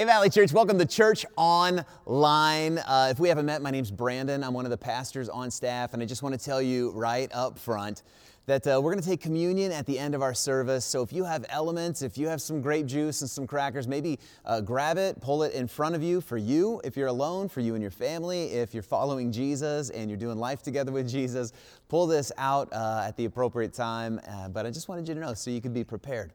Hey, Valley Church, welcome to Church Online. Uh, if we haven't met, my name's Brandon. I'm one of the pastors on staff, and I just want to tell you right up front that uh, we're going to take communion at the end of our service. So if you have elements, if you have some grape juice and some crackers, maybe uh, grab it, pull it in front of you for you if you're alone, for you and your family. If you're following Jesus and you're doing life together with Jesus, pull this out uh, at the appropriate time. Uh, but I just wanted you to know so you could be prepared.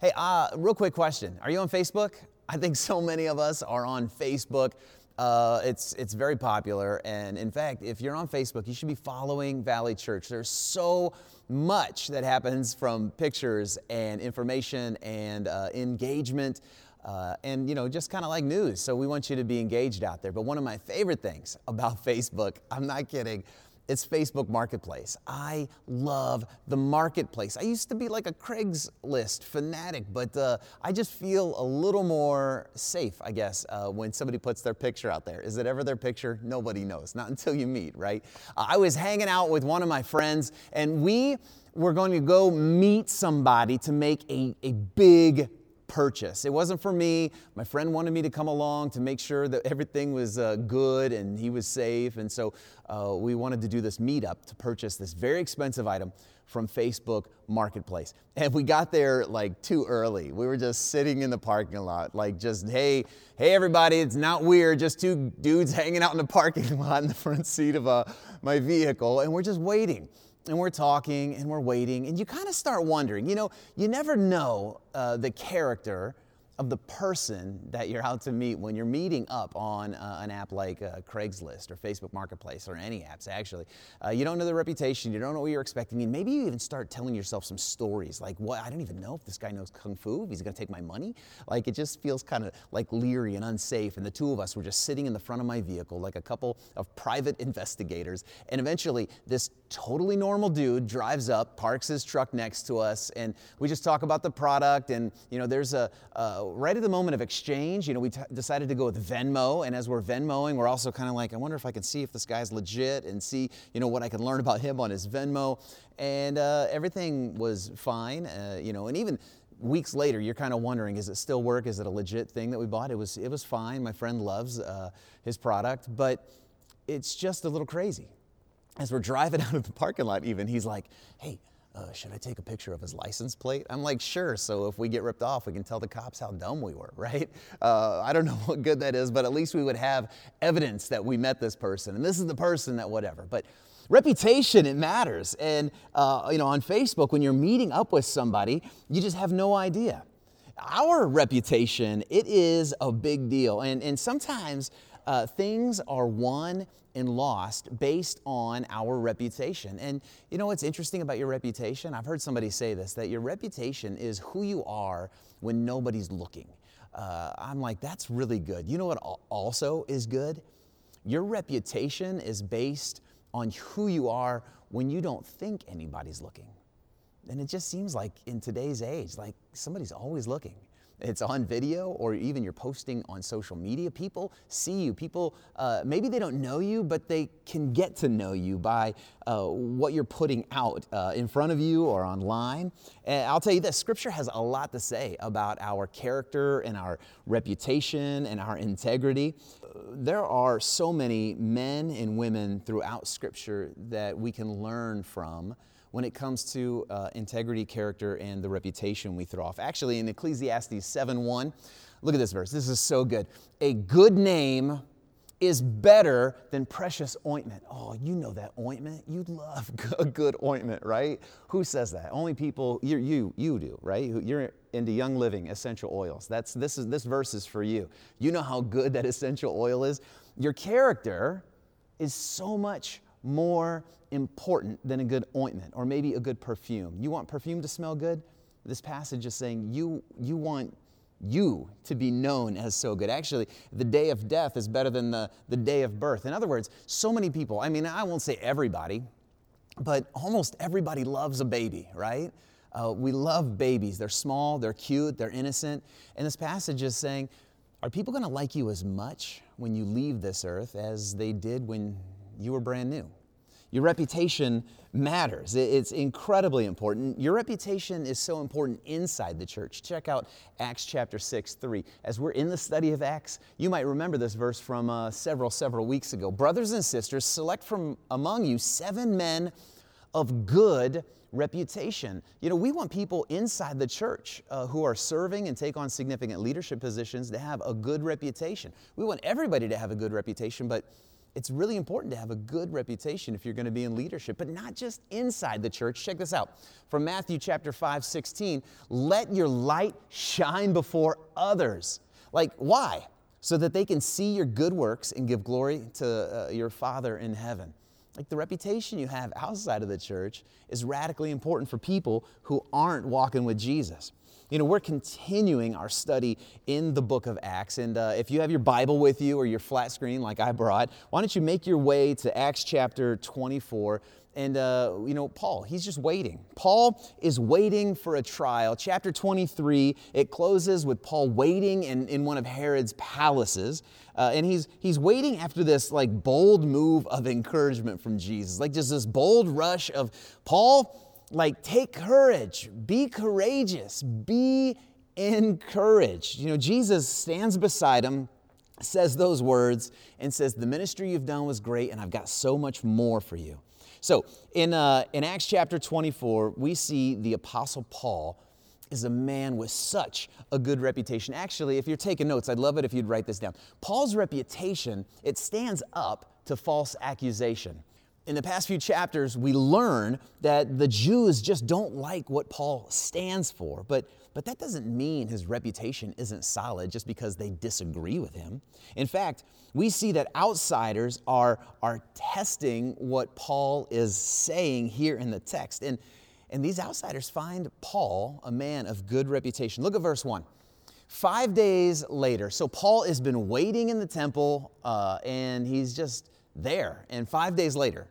Hey, uh, real quick question Are you on Facebook? I think so many of us are on Facebook. Uh, it's, it's very popular. And in fact, if you're on Facebook, you should be following Valley Church. There's so much that happens from pictures and information and uh, engagement. Uh, and you know just kind of like news so we want you to be engaged out there but one of my favorite things about facebook i'm not kidding it's Facebook Marketplace. I love the marketplace. I used to be like a Craigslist fanatic, but uh, I just feel a little more safe, I guess, uh, when somebody puts their picture out there. Is it ever their picture? Nobody knows, not until you meet, right? Uh, I was hanging out with one of my friends, and we were going to go meet somebody to make a, a big purchase. It wasn't for me. My friend wanted me to come along to make sure that everything was uh, good and he was safe. And so uh, we wanted to do this meetup to purchase this very expensive item from Facebook Marketplace. And we got there like too early. We were just sitting in the parking lot, like just, hey, hey everybody, it's not weird, just two dudes hanging out in the parking lot in the front seat of uh, my vehicle, and we're just waiting and we're talking and we're waiting, and you kind of start wondering, you know, you never know uh, the character of the person that you're out to meet when you're meeting up on uh, an app like uh, Craigslist or Facebook Marketplace or any apps, actually. Uh, you don't know the reputation, you don't know what you're expecting, and maybe you even start telling yourself some stories like, what, I don't even know if this guy knows Kung Fu, if he's gonna take my money. Like, it just feels kind of like leery and unsafe. And the two of us were just sitting in the front of my vehicle like a couple of private investigators. And eventually, this totally normal dude drives up, parks his truck next to us, and we just talk about the product. And, you know, there's a, a right at the moment of exchange, you know, we t- decided to go with Venmo. And as we're Venmoing, we're also kind of like, I wonder if I can see if this guy's legit and see, you know, what I can learn about him on his Venmo. And uh, everything was fine, uh, you know, and even weeks later, you're kind of wondering, is it still work? Is it a legit thing that we bought? It was, it was fine. My friend loves uh, his product, but it's just a little crazy. As we're driving out of the parking lot, even, he's like, hey, uh, should I take a picture of his license plate? I'm like, sure. So if we get ripped off, we can tell the cops how dumb we were, right? Uh, I don't know what good that is, but at least we would have evidence that we met this person and this is the person that whatever. But reputation, it matters. And, uh, you know, on Facebook, when you're meeting up with somebody, you just have no idea. Our reputation, it is a big deal. And, and sometimes uh, things are won and lost based on our reputation. And you know what's interesting about your reputation? I've heard somebody say this that your reputation is who you are when nobody's looking. Uh, I'm like, that's really good. You know what also is good? Your reputation is based on who you are when you don't think anybody's looking. And it just seems like in today's age, like somebody's always looking it's on video or even you're posting on social media, people see you. People, uh, maybe they don't know you, but they can get to know you by uh, what you're putting out uh, in front of you or online. And I'll tell you this scripture has a lot to say about our character and our reputation and our integrity. There are so many men and women throughout scripture that we can learn from when it comes to uh, integrity, character, and the reputation we throw off. Actually, in Ecclesiastes 7 1, look at this verse. This is so good. A good name is better than precious ointment. Oh, you know that ointment. You love a good ointment, right? Who says that? Only people you you you do, right? You're into Young Living essential oils. That's this is this verse is for you. You know how good that essential oil is. Your character is so much more important than a good ointment or maybe a good perfume. You want perfume to smell good? This passage is saying you, you want you to be known as so good. Actually, the day of death is better than the, the day of birth. In other words, so many people, I mean, I won't say everybody, but almost everybody loves a baby, right? Uh, we love babies. They're small, they're cute, they're innocent. And this passage is saying, are people going to like you as much when you leave this earth as they did when you were brand new? Your reputation matters. It's incredibly important. Your reputation is so important inside the church. Check out Acts chapter 6, 3. As we're in the study of Acts, you might remember this verse from uh, several, several weeks ago. Brothers and sisters, select from among you seven men of good reputation. You know, we want people inside the church uh, who are serving and take on significant leadership positions to have a good reputation. We want everybody to have a good reputation, but it's really important to have a good reputation if you're going to be in leadership, but not just inside the church. Check this out from Matthew chapter 5, 16. Let your light shine before others. Like, why? So that they can see your good works and give glory to uh, your Father in heaven. Like the reputation you have outside of the church is radically important for people who aren't walking with Jesus. You know, we're continuing our study in the book of Acts. And uh, if you have your Bible with you or your flat screen like I brought, why don't you make your way to Acts chapter 24? And, uh, you know, Paul, he's just waiting. Paul is waiting for a trial. Chapter 23, it closes with Paul waiting in, in one of Herod's palaces. Uh, and he's, he's waiting after this, like, bold move of encouragement from Jesus. Like, just this bold rush of, Paul, like take courage, be courageous, be encouraged. You know, Jesus stands beside him, says those words, and says, The ministry you've done was great, and I've got so much more for you. So in, uh, in Acts chapter 24, we see the Apostle Paul is a man with such a good reputation. Actually, if you're taking notes, I'd love it if you'd write this down. Paul's reputation, it stands up to false accusation in the past few chapters, we learn that the Jews just don't like what Paul stands for. But, but that doesn't mean his reputation isn't solid just because they disagree with him. In fact, we see that outsiders are, are testing what Paul is saying here in the text. And, and these outsiders find Paul a man of good reputation. Look at verse 1. Five days later, so Paul has been waiting in the temple uh, and he's just there. And five days later,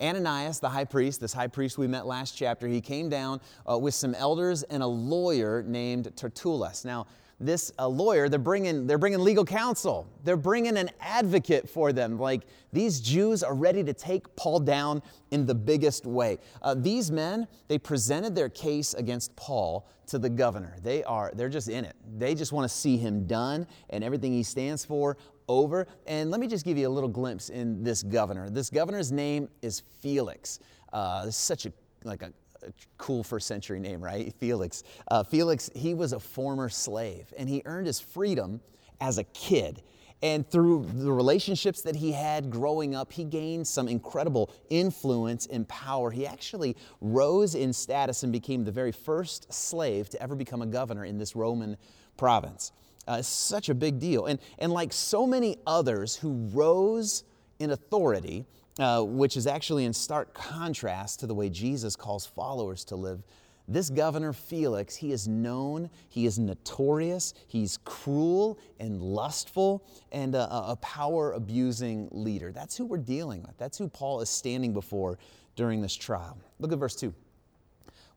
Ananias, the high priest, this high priest we met last chapter, he came down uh, with some elders and a lawyer named Tertullus. Now, this uh, lawyer, they're bringing, they're bringing legal counsel. They're bringing an advocate for them. Like these Jews are ready to take Paul down in the biggest way. Uh, these men, they presented their case against Paul to the governor. They are, they're just in it. They just want to see him done and everything he stands for over. And let me just give you a little glimpse in this governor. This governor's name is Felix. Uh, such a like a, a, cool first century name, right? Felix. Uh, Felix, he was a former slave, and he earned his freedom as a kid. And through the relationships that he had growing up, he gained some incredible influence and power. He actually rose in status and became the very first slave to ever become a governor in this Roman province. Uh, such a big deal. And, and like so many others who rose in authority, uh, which is actually in stark contrast to the way Jesus calls followers to live, this governor Felix, he is known, he is notorious, he's cruel and lustful, and a, a power abusing leader. That's who we're dealing with. That's who Paul is standing before during this trial. Look at verse 2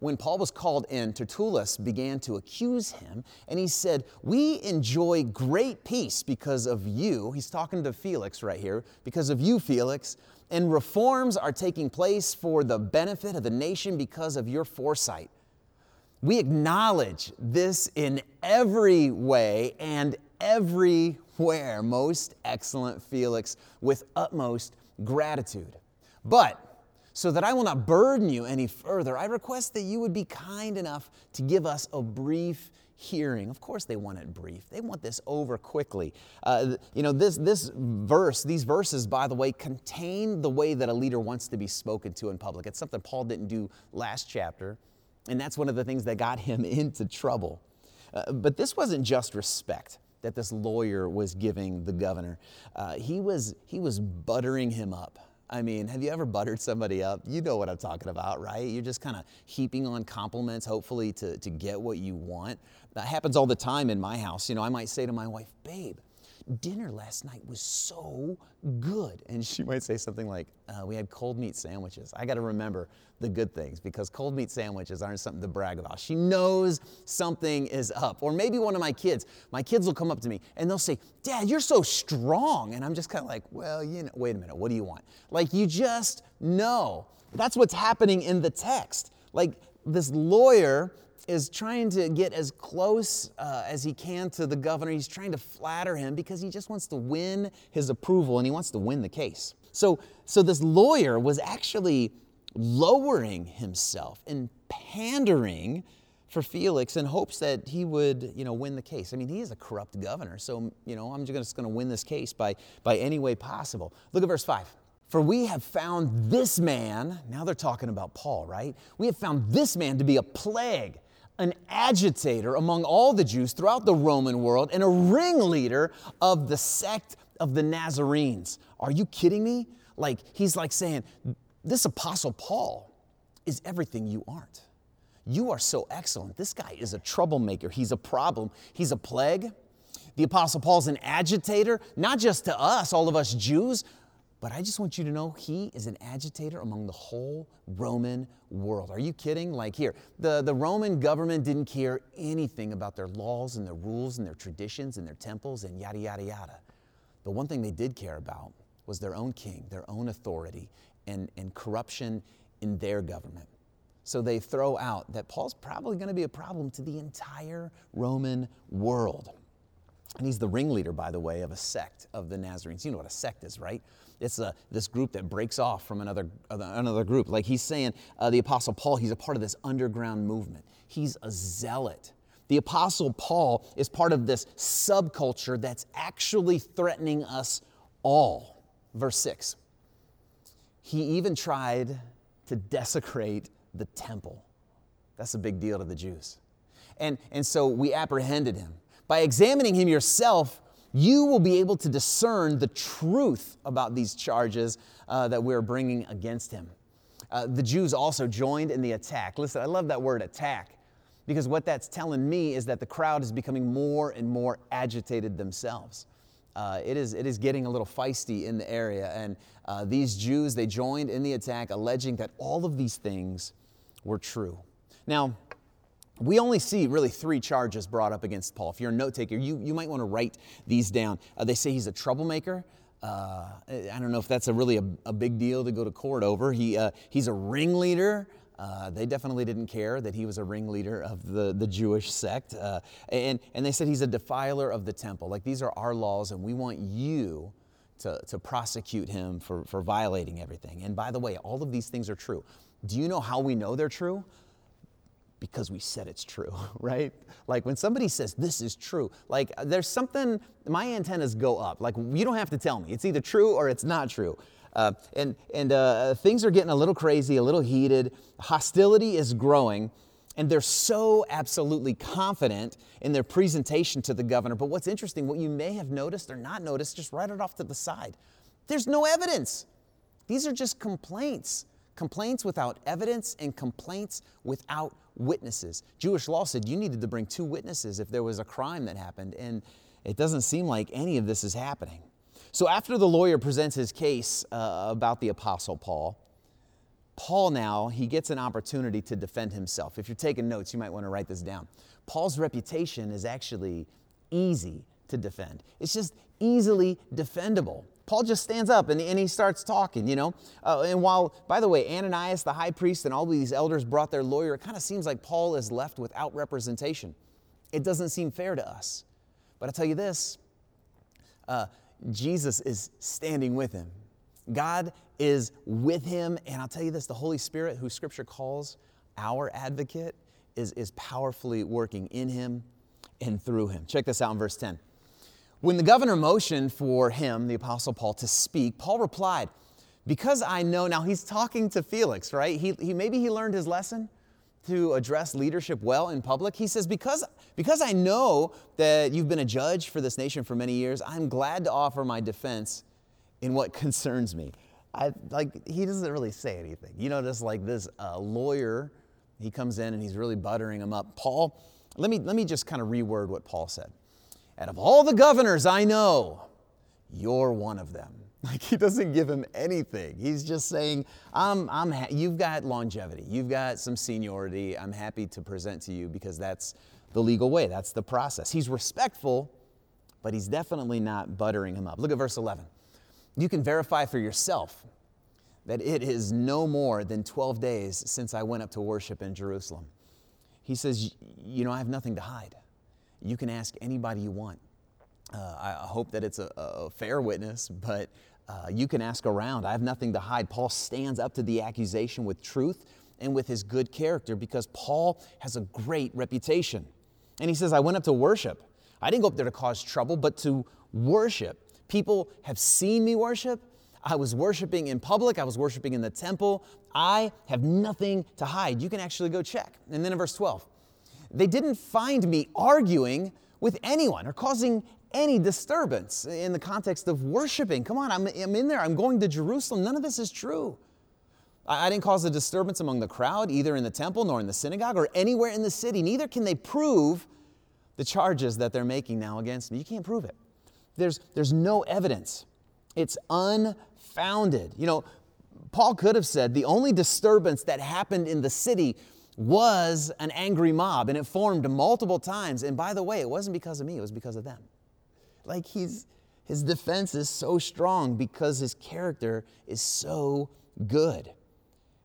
when Paul was called in, Tertullus began to accuse him, and he said, We enjoy great peace because of you. He's talking to Felix right here, because of you, Felix. And reforms are taking place for the benefit of the nation because of your foresight. We acknowledge this in every way and everywhere, most excellent Felix, with utmost gratitude. But so that I will not burden you any further, I request that you would be kind enough to give us a brief hearing. Of course, they want it brief. They want this over quickly. Uh, you know, this, this verse, these verses, by the way, contain the way that a leader wants to be spoken to in public. It's something Paul didn't do last chapter, and that's one of the things that got him into trouble. Uh, but this wasn't just respect that this lawyer was giving the governor. Uh, he, was, he was buttering him up. I mean, have you ever buttered somebody up? You know what I'm talking about, right? You're just kind of heaping on compliments, hopefully, to, to get what you want. That happens all the time in my house. You know, I might say to my wife, babe, dinner last night was so good. And she might say something like, uh, We had cold meat sandwiches. I got to remember the good things because cold meat sandwiches aren't something to brag about. She knows something is up. Or maybe one of my kids, my kids will come up to me and they'll say, Dad, you're so strong. And I'm just kind of like, Well, you know, wait a minute, what do you want? Like, you just know. That's what's happening in the text. Like, this lawyer is trying to get as close uh, as he can to the governor. He's trying to flatter him because he just wants to win his approval and he wants to win the case. So, so this lawyer was actually lowering himself and pandering for Felix in hopes that he would, you know, win the case. I mean, he is a corrupt governor, so, you know, I'm just going to win this case by, by any way possible. Look at verse 5. For we have found this man, now they're talking about Paul, right? We have found this man to be a plague an agitator among all the Jews throughout the Roman world and a ringleader of the sect of the Nazarenes. Are you kidding me? Like, he's like saying, This apostle Paul is everything you aren't. You are so excellent. This guy is a troublemaker. He's a problem. He's a plague. The apostle Paul's an agitator, not just to us, all of us Jews, but I just want you to know he is an agitator among the whole Roman world. Are you kidding? Like here, the, the Roman government didn't care anything about their laws and their rules and their traditions and their temples and yada, yada, yada. The one thing they did care about was their own king, their own authority, and, and corruption in their government. So they throw out that Paul's probably going to be a problem to the entire Roman world. And he's the ringleader, by the way, of a sect of the Nazarenes. You know what a sect is, right? It's a, this group that breaks off from another, another group. Like he's saying, uh, the Apostle Paul, he's a part of this underground movement. He's a zealot. The Apostle Paul is part of this subculture that's actually threatening us all. Verse 6. He even tried to desecrate the temple. That's a big deal to the Jews. And, and so we apprehended him. By examining him yourself, you will be able to discern the truth about these charges uh, that we're bringing against him. Uh, the Jews also joined in the attack. Listen, I love that word attack because what that's telling me is that the crowd is becoming more and more agitated themselves. Uh, it, is, it is getting a little feisty in the area. And uh, these Jews, they joined in the attack, alleging that all of these things were true. Now, we only see really three charges brought up against Paul. If you're a note taker, you, you might want to write these down. Uh, they say he's a troublemaker. Uh, I don't know if that's a really a, a, big deal to go to court over. He, uh, he's a ringleader. Uh, they definitely didn't care that he was a ringleader of the, the Jewish sect. Uh, and, and they said he's a defiler of the temple. Like, these are our laws, and we want you to, to prosecute him for, for violating everything. And by the way, all of these things are true. Do you know how we know they're true? Because we said it's true, right? Like when somebody says this is true, like there's something, my antennas go up. Like you don't have to tell me. It's either true or it's not true. Uh, and and uh, things are getting a little crazy, a little heated. Hostility is growing, and they're so absolutely confident in their presentation to the governor. But what's interesting, what you may have noticed or not noticed, just write it off to the side. There's no evidence. These are just complaints complaints without evidence and complaints without witnesses. Jewish law said you needed to bring two witnesses if there was a crime that happened, and it doesn't seem like any of this is happening. So, after the lawyer presents his case uh, about the Apostle Paul, Paul now, he gets an opportunity to defend himself. If you're taking notes, you might want to write this down. Paul's reputation is actually easy to defend, it's just easily defendable. Paul just stands up and, and he starts talking, you know. Uh, and while, by the way, Ananias, the high priest, and all these elders brought their lawyer, it kind of seems like Paul is left without representation. It doesn't seem fair to us. But I tell you this uh, Jesus is standing with him. God is with him. And I'll tell you this the Holy Spirit, who Scripture calls our advocate, is, is powerfully working in him and through him. Check this out in verse 10. When the governor motioned for him, the Apostle Paul, to speak, Paul replied, Because I know, now he's talking to Felix, right? He, he, maybe he learned his lesson to address leadership well in public. He says, because, because I know that you've been a judge for this nation for many years, I'm glad to offer my defense in what concerns me. I, like, he doesn't really say anything. You just like this uh, lawyer, he comes in and he's really buttering him up. Paul, let me, let me just kind of reword what Paul said. Out of all the governors I know, you're one of them. Like he doesn't give him anything. He's just saying, I'm, I'm ha- you've got longevity, you've got some seniority. I'm happy to present to you because that's the legal way, that's the process. He's respectful, but he's definitely not buttering him up. Look at verse 11. You can verify for yourself that it is no more than 12 days since I went up to worship in Jerusalem. He says, You know, I have nothing to hide. You can ask anybody you want. Uh, I hope that it's a, a fair witness, but uh, you can ask around. I have nothing to hide. Paul stands up to the accusation with truth and with his good character because Paul has a great reputation. And he says, I went up to worship. I didn't go up there to cause trouble, but to worship. People have seen me worship. I was worshiping in public, I was worshiping in the temple. I have nothing to hide. You can actually go check. And then in verse 12, they didn't find me arguing with anyone or causing any disturbance in the context of worshiping. Come on, I'm, I'm in there, I'm going to Jerusalem. None of this is true. I, I didn't cause a disturbance among the crowd, either in the temple nor in the synagogue or anywhere in the city. Neither can they prove the charges that they're making now against me. You can't prove it. There's, there's no evidence. It's unfounded. You know, Paul could have said the only disturbance that happened in the city was an angry mob and it formed multiple times. And by the way, it wasn't because of me, it was because of them. Like he's, his defense is so strong because his character is so good.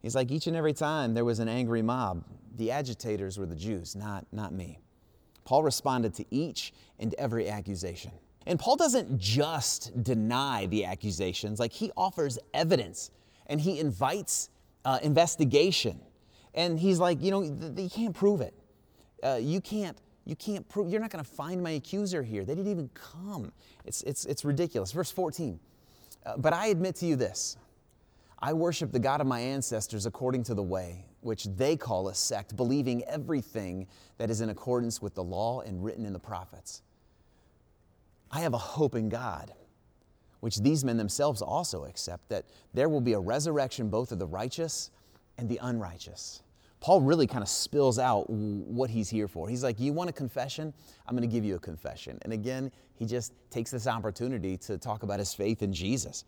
He's like, each and every time there was an angry mob, the agitators were the Jews, not, not me. Paul responded to each and every accusation. And Paul doesn't just deny the accusations, like he offers evidence and he invites uh, investigation. And he's like, you know, you can't prove it. Uh, you can't you can't prove, you're not going to find my accuser here. They didn't even come. It's, it's, it's ridiculous. Verse 14. Uh, but I admit to you this I worship the God of my ancestors according to the way, which they call a sect, believing everything that is in accordance with the law and written in the prophets. I have a hope in God, which these men themselves also accept, that there will be a resurrection both of the righteous and the unrighteous. Paul really kind of spills out what he's here for. He's like, You want a confession? I'm going to give you a confession. And again, he just takes this opportunity to talk about his faith in Jesus.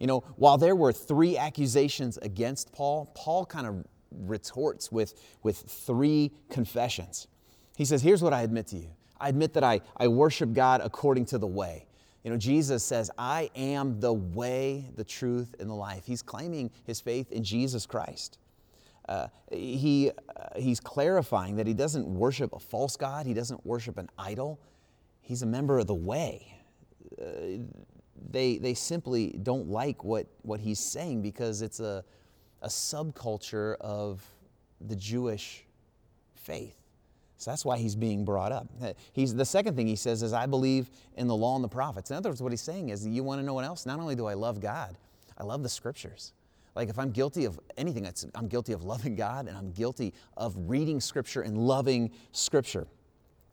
You know, while there were three accusations against Paul, Paul kind of retorts with, with three confessions. He says, Here's what I admit to you I admit that I, I worship God according to the way. You know, Jesus says, I am the way, the truth, and the life. He's claiming his faith in Jesus Christ. Uh, he, uh, he's clarifying that he doesn't worship a false God, he doesn't worship an idol. He's a member of the way. Uh, they, they simply don't like what, what he's saying because it's a, a subculture of the Jewish faith. So that's why he's being brought up. Uh, he's, the second thing he says is, I believe in the law and the prophets. In other words, what he's saying is, you want to know what else? Not only do I love God, I love the scriptures. Like if I'm guilty of anything, I'm guilty of loving God and I'm guilty of reading Scripture and loving Scripture.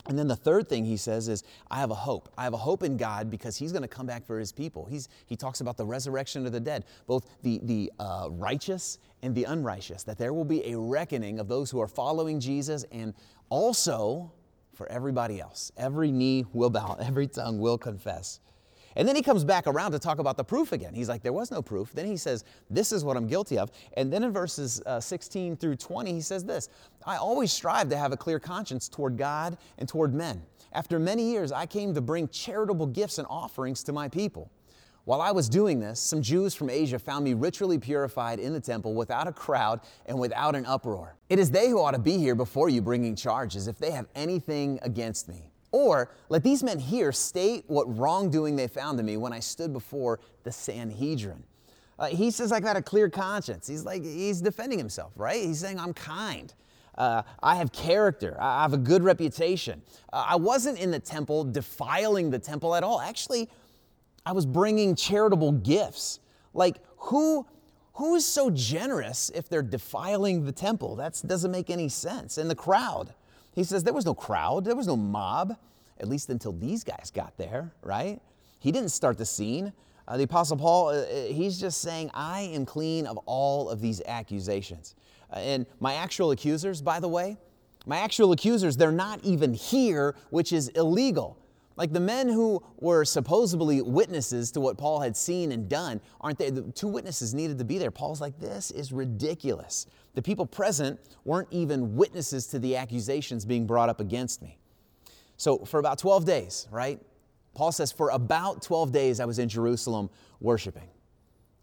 And then the third thing he says is, I have a hope. I have a hope in God because he's going to come back for his people. He's, he talks about the resurrection of the dead, both the, the uh, righteous and the unrighteous, that there will be a reckoning of those who are following Jesus and also for everybody else. Every knee will bow, every tongue will confess and then he comes back around to talk about the proof again. He's like, there was no proof. Then he says, this is what I'm guilty of. And then in verses uh, 16 through 20, he says this I always strive to have a clear conscience toward God and toward men. After many years, I came to bring charitable gifts and offerings to my people. While I was doing this, some Jews from Asia found me ritually purified in the temple without a crowd and without an uproar. It is they who ought to be here before you bringing charges if they have anything against me. Or let these men here state what wrongdoing they found in me when I stood before the Sanhedrin. Uh, he says, I've got a clear conscience. He's like, he's defending himself, right? He's saying, I'm kind. Uh, I have character. I have a good reputation. Uh, I wasn't in the temple defiling the temple at all. Actually, I was bringing charitable gifts. Like, who, who is so generous if they're defiling the temple? That doesn't make any sense. And the crowd. He says there was no crowd, there was no mob, at least until these guys got there, right? He didn't start the scene. Uh, the Apostle Paul, uh, uh he's just saying, I am clean of all of these accusations. Uh, and my actual accusers, by the way, my actual accusers, they're not even here, which is illegal. Like the men who were supposedly witnesses to what Paul had seen and done, aren't they? The two witnesses needed to be there. Paul's like, this is ridiculous. The people present weren't even witnesses to the accusations being brought up against me. So for about 12 days, right? Paul says, for about 12 days I was in Jerusalem worshiping.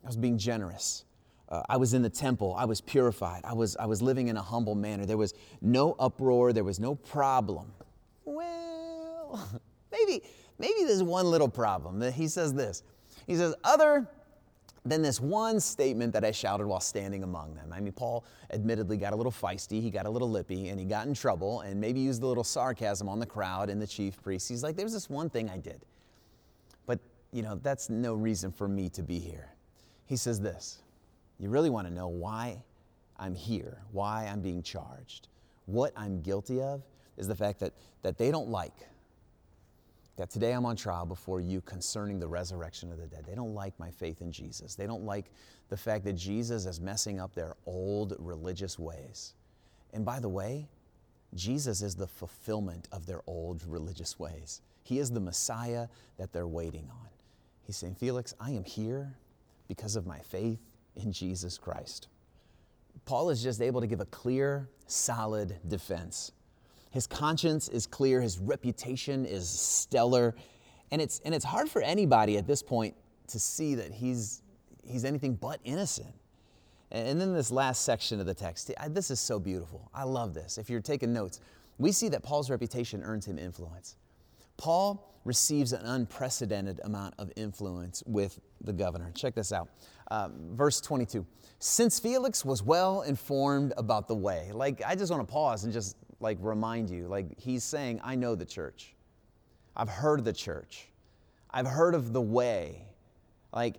I was being generous. Uh, I was in the temple. I was purified. I was, I was living in a humble manner. There was no uproar. There was no problem. Well, maybe, there's one little problem. He says this. He says, other than this one statement that I shouted while standing among them. I mean, Paul admittedly got a little feisty, he got a little lippy, and he got in trouble and maybe used a little sarcasm on the crowd and the chief priest. He's like, there's this one thing I did. But, you know, that's no reason for me to be here. He says this You really want to know why I'm here, why I'm being charged, what I'm guilty of is the fact that, that they don't like that today I'm on trial before you concerning the resurrection of the dead. They don't like my faith in Jesus. They don't like the fact that Jesus is messing up their old religious ways. And by the way, Jesus is the fulfillment of their old religious ways. He is the Messiah that they're waiting on. He's saying, Felix, I am here because of my faith in Jesus Christ. Paul is just able to give a clear, solid defense his conscience is clear, his reputation is stellar, and it's, and it's hard for anybody at this point to see that he's, he's anything but innocent. And then this last section of the text, this is so beautiful. I love this. If you're taking notes, we see that Paul's reputation earns him influence. Paul receives an unprecedented amount of influence with the governor. Check this out. Uh, verse 22. Since Felix was well informed about the way, like I just want to pause and just like remind you like he's saying i know the church. I've heard the church. I've heard of the way. Like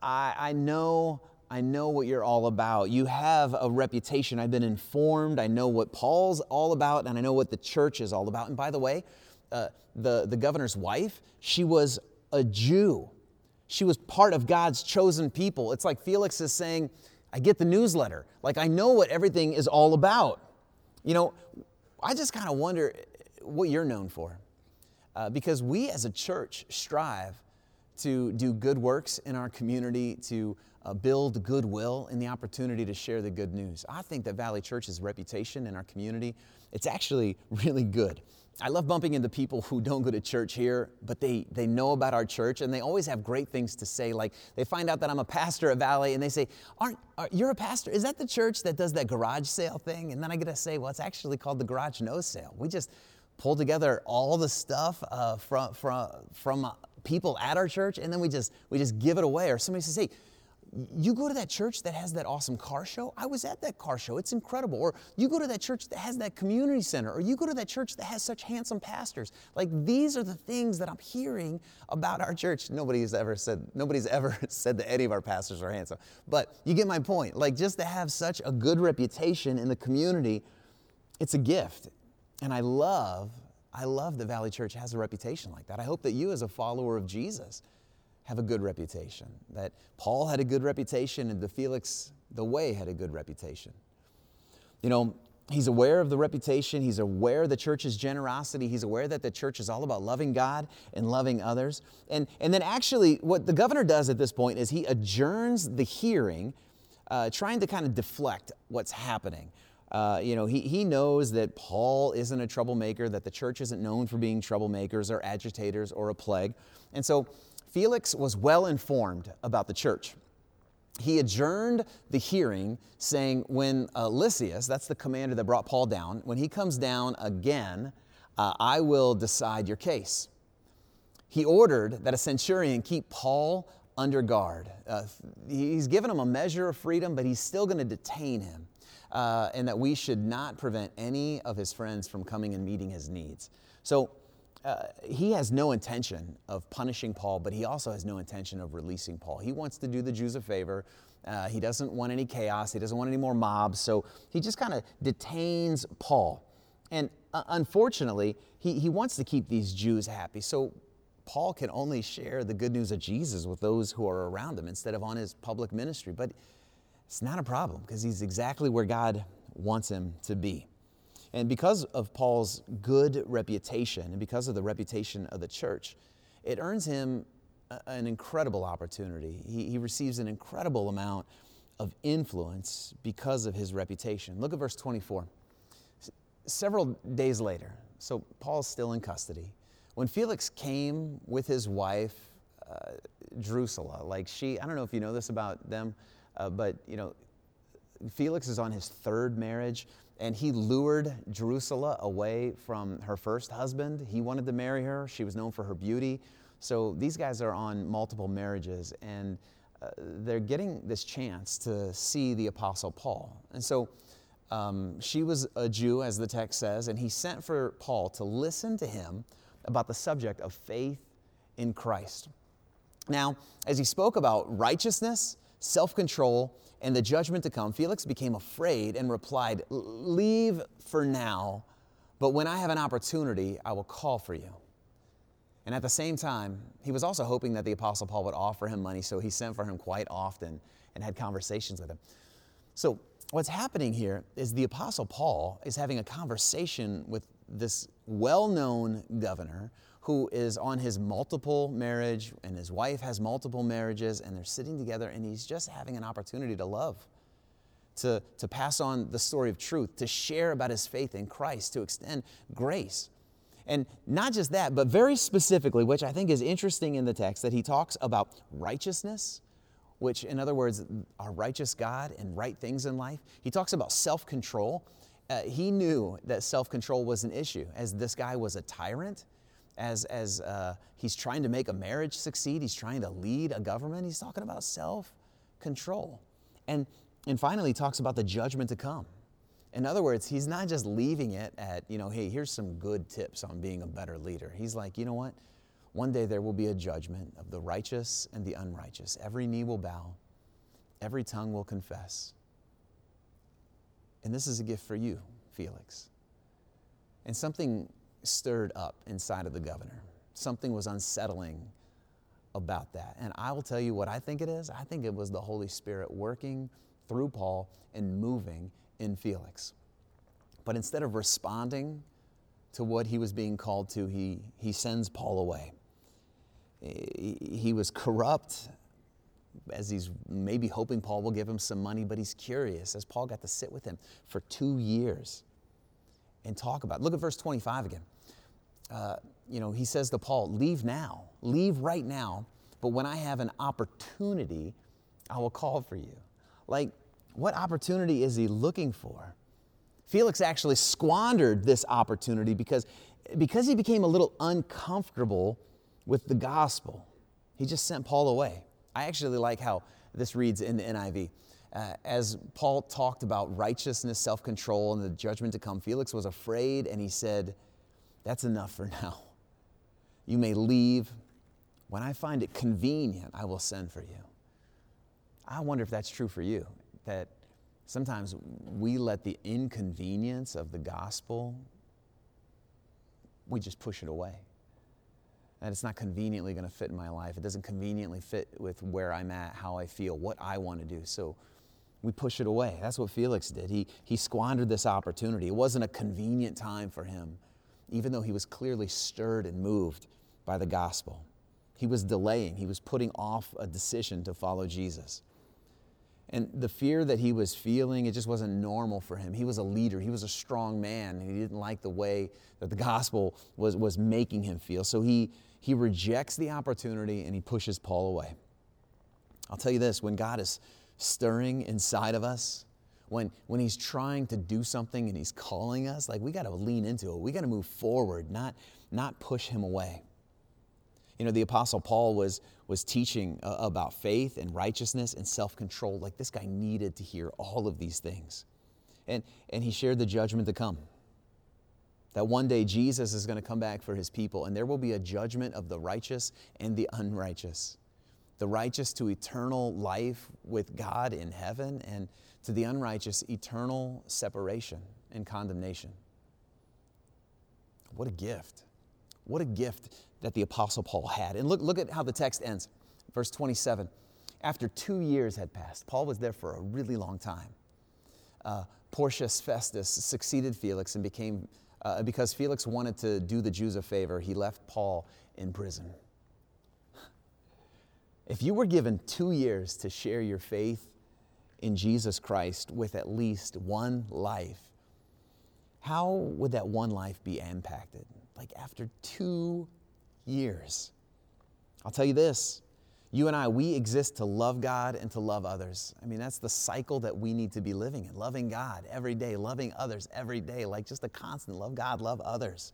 i, I know i know what you're all about. You have a reputation. I've been informed. I know what paul's all about and i know what the church is all about. And by the way uh, the, the governor's wife she was a jew. She was part of god's chosen people. It's like felix is saying i get the newsletter. Like i know what everything is all about. You know I just kind of wonder what you're known for. Uh, because we as a church strive to do good works in our community, to uh, build goodwill and the opportunity to share the good news. I think that Valley Church's reputation in our community, it's actually really good. I love bumping into people who don't go to church here, but they, they know about our church and they always have great things to say. Like they find out that I'm a pastor at Valley and they say, Aren't, are, You're a pastor? Is that the church that does that garage sale thing? And then I get to say, Well, it's actually called the Garage No Sale. We just pull together all the stuff uh, from, from, from people at our church and then we just, we just give it away. Or somebody says, Hey, you go to that church that has that awesome car show. I was at that car show. It's incredible. Or you go to that church that has that community center. Or you go to that church that has such handsome pastors. Like these are the things that I'm hearing about our church. Nobody's ever said, nobody's ever said that any of our pastors are handsome. But you get my point. Like just to have such a good reputation in the community, it's a gift. And I love, I love that Valley Church has a reputation like that. I hope that you as a follower of Jesus have a good reputation, that Paul had a good reputation and the Felix, the way, had a good reputation. You know, he's aware of the reputation, he's aware of the church's generosity, he's aware that the church is all about loving God and loving others. And, and then, actually, what the governor does at this point is he adjourns the hearing, uh, trying to kind of deflect what's happening. Uh, you know, he, he knows that Paul isn't a troublemaker, that the church isn't known for being troublemakers or agitators or a plague. And so Felix was well informed about the church. He adjourned the hearing, saying, When uh, Lysias, that's the commander that brought Paul down, when he comes down again, uh, I will decide your case. He ordered that a centurion keep Paul under guard. Uh, he's given him a measure of freedom, but he's still going to detain him, uh, and that we should not prevent any of his friends from coming and meeting his needs. So uh, he has no intention of punishing Paul, but he also has no intention of releasing Paul. He wants to do the Jews a favor. Uh, he doesn't want any chaos. He doesn't want any more mobs. So he just kind of detains Paul. And uh, unfortunately, he, he wants to keep these Jews happy. So Paul can only share the good news of Jesus with those who are around him instead of on his public ministry. But it's not a problem because he's exactly where God wants him to be. And because of Paul's good reputation and because of the reputation of the church, it earns him an incredible opportunity. He, he receives an incredible amount of influence because of his reputation. Look at verse 24. Several days later, so Paul's still in custody. When Felix came with his wife, uh, Drusilla, like she, I don't know if you know this about them, uh, but you know, Felix is on his third marriage and he lured Jerusalem away from her first husband. He wanted to marry her. She was known for her beauty. So these guys are on multiple marriages and uh, they're getting this chance to see the Apostle Paul. And so um, she was a Jew, as the text says, and he sent for Paul to listen to him about the subject of faith in Christ. Now, as he spoke about righteousness, self control, and the judgment to come, Felix became afraid and replied, Leave for now, but when I have an opportunity, I will call for you. And at the same time, he was also hoping that the Apostle Paul would offer him money, so he sent for him quite often and had conversations with him. So, what's happening here is the Apostle Paul is having a conversation with this well known governor who is on his multiple marriage, and his wife has multiple marriages, and they're sitting together, and he's just having an opportunity to love. To, to pass on the story of truth, to share about his faith in Christ, to extend grace. And not just that, but very specifically, which I think is interesting in the text, that he talks about righteousness, which, in other words, our righteous God and right things in life. He talks about self control. Uh, he knew that self control was an issue, as this guy was a tyrant, as, as uh, he's trying to make a marriage succeed, he's trying to lead a government. He's talking about self control. And, and finally, he talks about the judgment to come. In other words, he's not just leaving it at, you know, hey, here's some good tips on being a better leader. He's like, you know what? One day there will be a judgment of the righteous and the unrighteous. Every knee will bow, every tongue will confess. And this is a gift for you, Felix. And something stirred up inside of the governor. Something was unsettling about that. And I will tell you what I think it is. I think it was the Holy Spirit working through Paul and moving in Felix. But instead of responding to what he was being called to, he, he sends Paul away. He was corrupt, as he's maybe hoping Paul will give him some money, but he's curious as Paul got to sit with him for two years and talk about. Look at verse 25 again. Uh, you know, he says to Paul, Leave now, leave right now, but when I have an opportunity, I will call for you. Like, what opportunity is he looking for? Felix actually squandered this opportunity because, because he became a little uncomfortable with the gospel. He just sent Paul away. I actually like how this reads in the NIV. Uh, as Paul talked about righteousness, self control, and the judgment to come, Felix was afraid and he said, That's enough for now. You may leave. When I find it convenient, I will send for you. I wonder if that's true for you that sometimes we let the inconvenience of the gospel, we just push it away. And it's not conveniently going to fit in my life. It doesn't conveniently fit with where I'm at, how I feel, what I want to do. So we push it away. That's what Felix did. He, he squandered this opportunity. It wasn't a convenient time for him, even though he was clearly stirred and moved by the gospel. He was delaying, he was putting off a decision to follow Jesus. And the fear that he was feeling, it just wasn't normal for him. He was a leader, he was a strong man, and he didn't like the way that the gospel was, was making him feel. So he, he rejects the opportunity and he pushes Paul away. I'll tell you this when God is stirring inside of us, when, when he's trying to do something and he's calling us, like we got to lean into it. We got to move forward, not, not push him away. You know, the Apostle Paul was, was teaching uh, about faith and righteousness and self control. Like this guy needed to hear all of these things. And, and he shared the judgment to come. That one day Jesus is going to come back for his people, and there will be a judgment of the righteous and the unrighteous. The righteous to eternal life with God in heaven, and to the unrighteous, eternal separation and condemnation. What a gift. What a gift that the Apostle Paul had. And look, look at how the text ends. Verse 27. After two years had passed, Paul was there for a really long time. Uh, Porcius Festus succeeded Felix and became, uh, because Felix wanted to do the Jews a favor, he left Paul in prison. If you were given two years to share your faith in Jesus Christ with at least one life, how would that one life be impacted? Like after two years. I'll tell you this you and I, we exist to love God and to love others. I mean, that's the cycle that we need to be living in loving God every day, loving others every day, like just a constant love God, love others.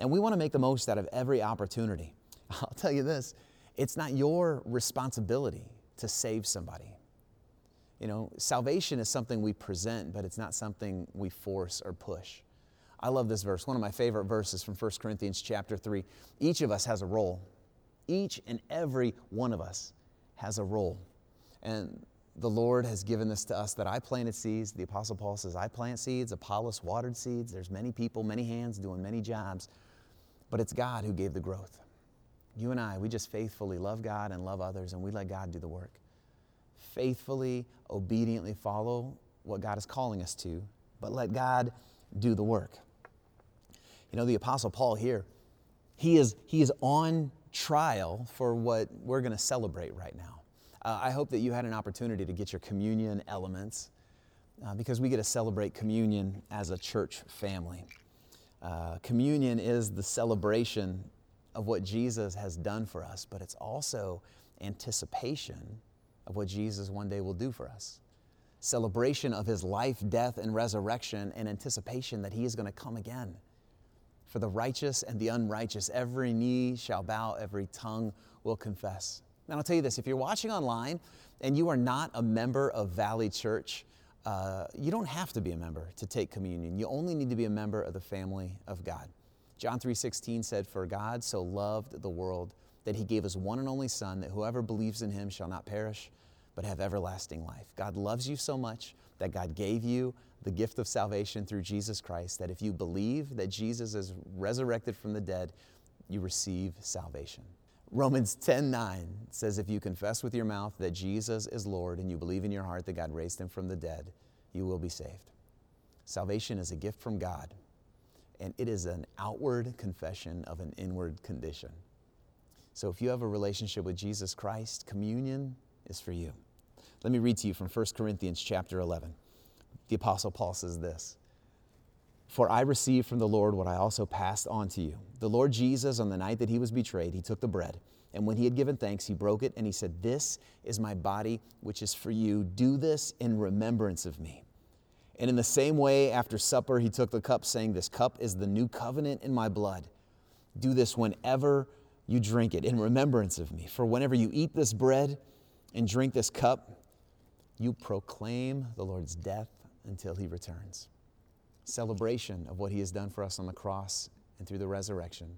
And we want to make the most out of every opportunity. I'll tell you this it's not your responsibility to save somebody. You know, salvation is something we present, but it's not something we force or push. I love this verse, one of my favorite verses from 1 Corinthians chapter 3. Each of us has a role. Each and every one of us has a role. And the Lord has given this to us that I planted seeds. The Apostle Paul says, I plant seeds, Apollos watered seeds. There's many people, many hands doing many jobs, but it's God who gave the growth. You and I, we just faithfully love God and love others, and we let God do the work. Faithfully, obediently follow what God is calling us to, but let God do the work. You know, the Apostle Paul here, he is, he is on trial for what we're going to celebrate right now. Uh, I hope that you had an opportunity to get your communion elements uh, because we get to celebrate communion as a church family. Uh, communion is the celebration of what Jesus has done for us, but it's also anticipation of what Jesus one day will do for us. Celebration of his life, death, and resurrection, and anticipation that he is going to come again. For the righteous and the unrighteous, every knee shall bow, every tongue will confess. And I'll tell you this if you're watching online and you are not a member of Valley Church, uh, you don't have to be a member to take communion. You only need to be a member of the family of God. John 3:16 said, "For God so loved the world that he gave his one and only son that whoever believes in him shall not perish but have everlasting life." God loves you so much that God gave you the gift of salvation through Jesus Christ that if you believe that Jesus is resurrected from the dead, you receive salvation. Romans 10:9 says if you confess with your mouth that Jesus is Lord and you believe in your heart that God raised him from the dead, you will be saved. Salvation is a gift from God and it is an outward confession of an inward condition. So if you have a relationship with Jesus Christ, communion is for you. Let me read to you from 1 Corinthians chapter 11. The apostle Paul says this, "For I received from the Lord what I also passed on to you. The Lord Jesus on the night that he was betrayed, he took the bread, and when he had given thanks, he broke it and he said, "This is my body which is for you. Do this in remembrance of me." And in the same way, after supper, he took the cup, saying, This cup is the new covenant in my blood. Do this whenever you drink it in remembrance of me. For whenever you eat this bread and drink this cup, you proclaim the Lord's death until he returns. Celebration of what he has done for us on the cross and through the resurrection,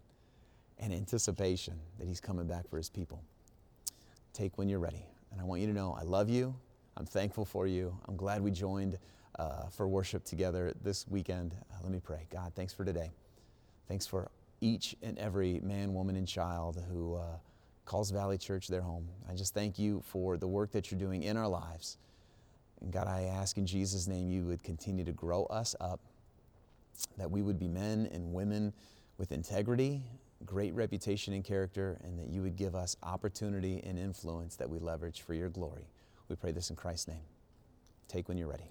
and anticipation that he's coming back for his people. Take when you're ready. And I want you to know I love you. I'm thankful for you. I'm glad we joined uh, for worship together this weekend. Uh, let me pray. God, thanks for today. Thanks for each and every man, woman, and child who uh, calls Valley Church their home. I just thank you for the work that you're doing in our lives. And God, I ask in Jesus' name you would continue to grow us up, that we would be men and women with integrity, great reputation and character, and that you would give us opportunity and influence that we leverage for your glory. We pray this in Christ's name. Take when you're ready.